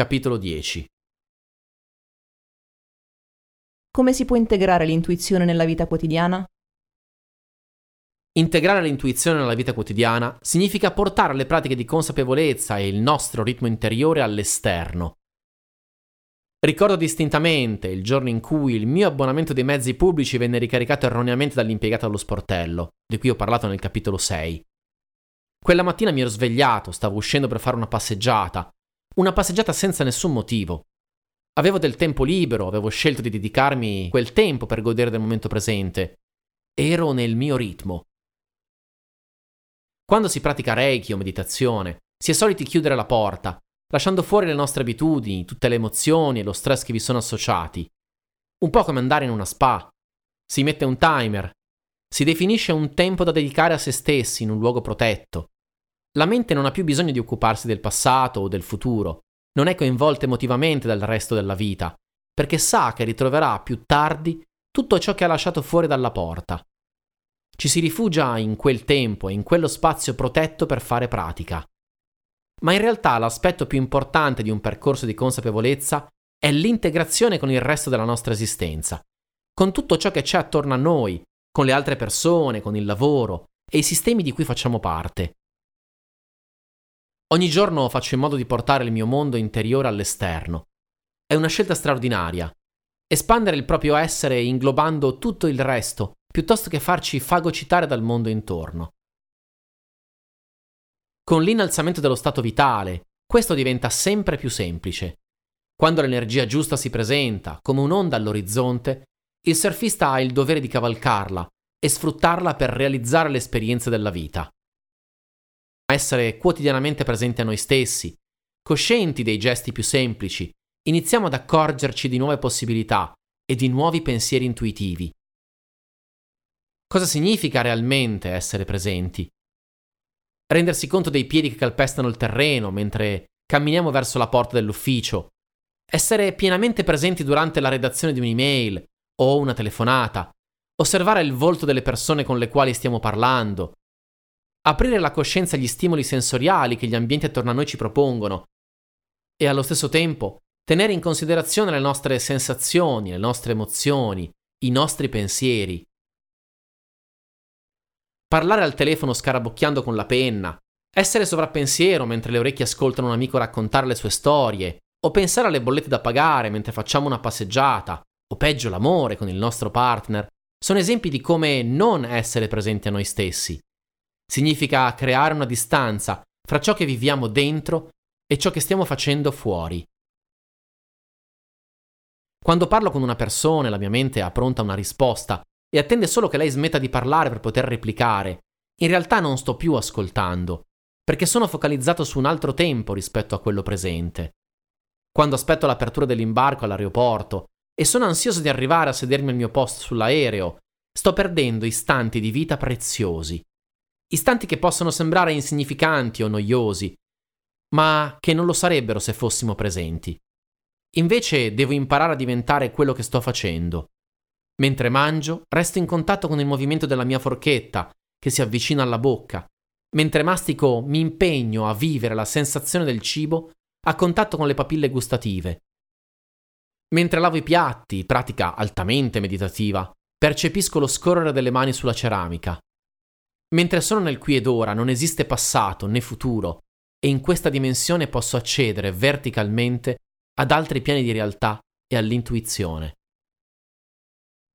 Capitolo 10 Come si può integrare l'intuizione nella vita quotidiana? Integrare l'intuizione nella vita quotidiana significa portare le pratiche di consapevolezza e il nostro ritmo interiore all'esterno. Ricordo distintamente il giorno in cui il mio abbonamento dei mezzi pubblici venne ricaricato erroneamente dall'impiegato allo sportello, di cui ho parlato nel capitolo 6. Quella mattina mi ero svegliato, stavo uscendo per fare una passeggiata, una passeggiata senza nessun motivo. Avevo del tempo libero, avevo scelto di dedicarmi quel tempo per godere del momento presente. Ero nel mio ritmo. Quando si pratica Reiki o meditazione, si è soliti chiudere la porta, lasciando fuori le nostre abitudini, tutte le emozioni e lo stress che vi sono associati. Un po' come andare in una spa. Si mette un timer, si definisce un tempo da dedicare a se stessi in un luogo protetto. La mente non ha più bisogno di occuparsi del passato o del futuro, non è coinvolta emotivamente dal resto della vita, perché sa che ritroverà più tardi tutto ciò che ha lasciato fuori dalla porta. Ci si rifugia in quel tempo e in quello spazio protetto per fare pratica. Ma in realtà l'aspetto più importante di un percorso di consapevolezza è l'integrazione con il resto della nostra esistenza, con tutto ciò che c'è attorno a noi, con le altre persone, con il lavoro e i sistemi di cui facciamo parte. Ogni giorno faccio in modo di portare il mio mondo interiore all'esterno. È una scelta straordinaria. Espandere il proprio essere inglobando tutto il resto, piuttosto che farci fagocitare dal mondo intorno. Con l'innalzamento dello stato vitale, questo diventa sempre più semplice. Quando l'energia giusta si presenta, come un'onda all'orizzonte, il surfista ha il dovere di cavalcarla e sfruttarla per realizzare le esperienze della vita essere quotidianamente presenti a noi stessi, coscienti dei gesti più semplici, iniziamo ad accorgerci di nuove possibilità e di nuovi pensieri intuitivi. Cosa significa realmente essere presenti? Rendersi conto dei piedi che calpestano il terreno mentre camminiamo verso la porta dell'ufficio, essere pienamente presenti durante la redazione di un'email o una telefonata, osservare il volto delle persone con le quali stiamo parlando, aprire la coscienza agli stimoli sensoriali che gli ambienti attorno a noi ci propongono e allo stesso tempo tenere in considerazione le nostre sensazioni, le nostre emozioni, i nostri pensieri. Parlare al telefono scarabocchiando con la penna, essere sovrappensiero mentre le orecchie ascoltano un amico raccontare le sue storie, o pensare alle bollette da pagare mentre facciamo una passeggiata, o peggio l'amore con il nostro partner, sono esempi di come non essere presenti a noi stessi. Significa creare una distanza fra ciò che viviamo dentro e ciò che stiamo facendo fuori. Quando parlo con una persona e la mia mente ha pronta una risposta e attende solo che lei smetta di parlare per poter replicare, in realtà non sto più ascoltando, perché sono focalizzato su un altro tempo rispetto a quello presente. Quando aspetto l'apertura dell'imbarco all'aeroporto e sono ansioso di arrivare a sedermi al mio posto sull'aereo, sto perdendo istanti di vita preziosi istanti che possono sembrare insignificanti o noiosi, ma che non lo sarebbero se fossimo presenti. Invece devo imparare a diventare quello che sto facendo. Mentre mangio, resto in contatto con il movimento della mia forchetta, che si avvicina alla bocca. Mentre mastico, mi impegno a vivere la sensazione del cibo a contatto con le papille gustative. Mentre lavo i piatti, pratica altamente meditativa, percepisco lo scorrere delle mani sulla ceramica. Mentre sono nel qui ed ora non esiste passato né futuro e in questa dimensione posso accedere verticalmente ad altri piani di realtà e all'intuizione.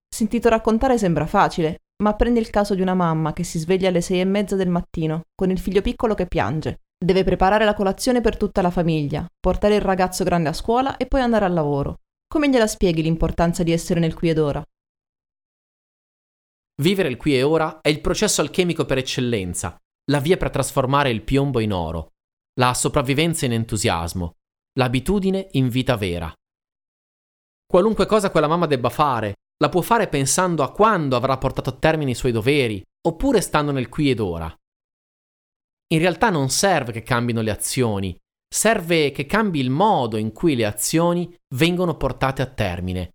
Sentito raccontare sembra facile, ma prendi il caso di una mamma che si sveglia alle sei e mezza del mattino con il figlio piccolo che piange. Deve preparare la colazione per tutta la famiglia, portare il ragazzo grande a scuola e poi andare al lavoro. Come gliela spieghi l'importanza di essere nel qui ed ora? Vivere il qui e ora è il processo alchemico per eccellenza, la via per trasformare il piombo in oro, la sopravvivenza in entusiasmo, l'abitudine in vita vera. Qualunque cosa quella mamma debba fare, la può fare pensando a quando avrà portato a termine i suoi doveri, oppure stando nel qui ed ora. In realtà non serve che cambino le azioni, serve che cambi il modo in cui le azioni vengono portate a termine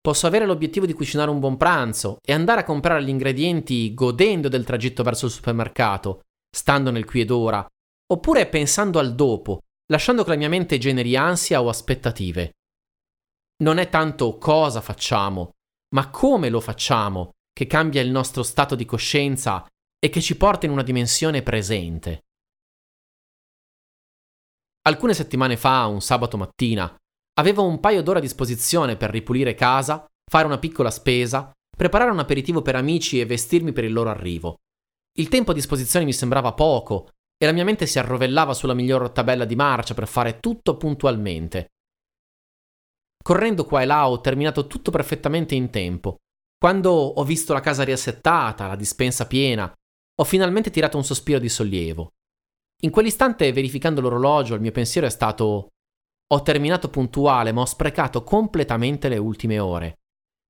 Posso avere l'obiettivo di cucinare un buon pranzo e andare a comprare gli ingredienti godendo del tragitto verso il supermercato, stando nel qui ed ora, oppure pensando al dopo, lasciando che la mia mente generi ansia o aspettative. Non è tanto cosa facciamo, ma come lo facciamo che cambia il nostro stato di coscienza e che ci porta in una dimensione presente. Alcune settimane fa, un sabato mattina, avevo un paio d'ore a disposizione per ripulire casa, fare una piccola spesa, preparare un aperitivo per amici e vestirmi per il loro arrivo. Il tempo a disposizione mi sembrava poco e la mia mente si arrovellava sulla miglior tabella di marcia per fare tutto puntualmente. Correndo qua e là ho terminato tutto perfettamente in tempo. Quando ho visto la casa riassettata, la dispensa piena, ho finalmente tirato un sospiro di sollievo. In quell'istante, verificando l'orologio, il mio pensiero è stato ho terminato puntuale, ma ho sprecato completamente le ultime ore.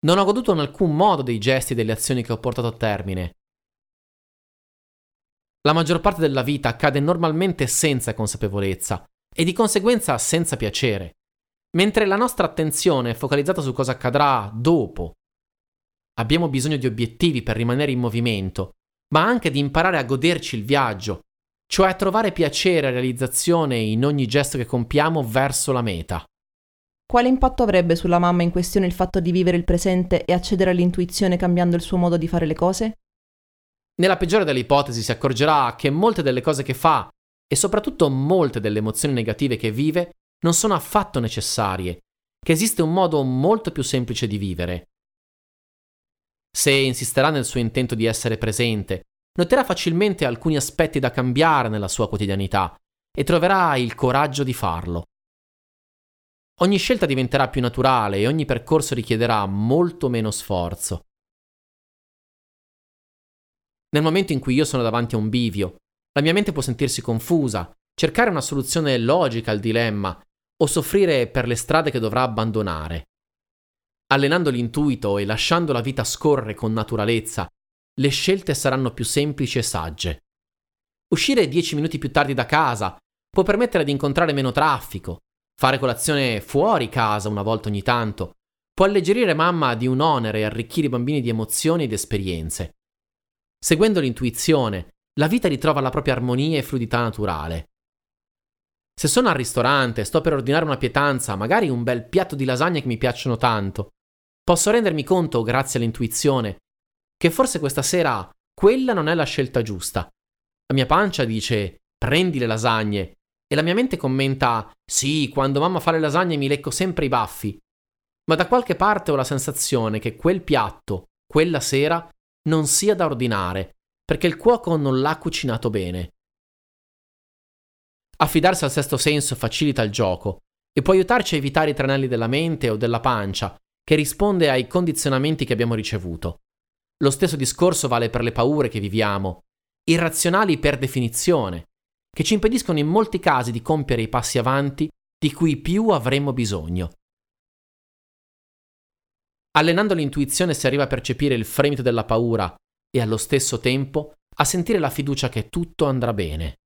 Non ho goduto in alcun modo dei gesti e delle azioni che ho portato a termine. La maggior parte della vita accade normalmente senza consapevolezza e di conseguenza senza piacere, mentre la nostra attenzione è focalizzata su cosa accadrà dopo. Abbiamo bisogno di obiettivi per rimanere in movimento, ma anche di imparare a goderci il viaggio cioè a trovare piacere e realizzazione in ogni gesto che compiamo verso la meta. Quale impatto avrebbe sulla mamma in questione il fatto di vivere il presente e accedere all'intuizione cambiando il suo modo di fare le cose? Nella peggiore delle ipotesi si accorgerà che molte delle cose che fa e soprattutto molte delle emozioni negative che vive non sono affatto necessarie, che esiste un modo molto più semplice di vivere. Se insisterà nel suo intento di essere presente noterà facilmente alcuni aspetti da cambiare nella sua quotidianità e troverà il coraggio di farlo. Ogni scelta diventerà più naturale e ogni percorso richiederà molto meno sforzo. Nel momento in cui io sono davanti a un bivio, la mia mente può sentirsi confusa, cercare una soluzione logica al dilemma o soffrire per le strade che dovrà abbandonare. Allenando l'intuito e lasciando la vita scorrere con naturalezza, le scelte saranno più semplici e sagge. Uscire dieci minuti più tardi da casa può permettere di incontrare meno traffico, fare colazione fuori casa una volta ogni tanto, può alleggerire mamma di un onere e arricchire i bambini di emozioni ed esperienze. Seguendo l'intuizione, la vita ritrova la propria armonia e fluidità naturale. Se sono al ristorante e sto per ordinare una pietanza, magari un bel piatto di lasagne che mi piacciono tanto, posso rendermi conto, grazie all'intuizione, che forse questa sera quella non è la scelta giusta. La mia pancia dice prendi le lasagne e la mia mente commenta sì, quando mamma fa le lasagne mi lecco sempre i baffi. Ma da qualche parte ho la sensazione che quel piatto, quella sera, non sia da ordinare, perché il cuoco non l'ha cucinato bene. Affidarsi al sesto senso facilita il gioco e può aiutarci a evitare i tranelli della mente o della pancia, che risponde ai condizionamenti che abbiamo ricevuto. Lo stesso discorso vale per le paure che viviamo, irrazionali per definizione, che ci impediscono in molti casi di compiere i passi avanti di cui più avremmo bisogno. Allenando l'intuizione si arriva a percepire il fremito della paura e allo stesso tempo a sentire la fiducia che tutto andrà bene.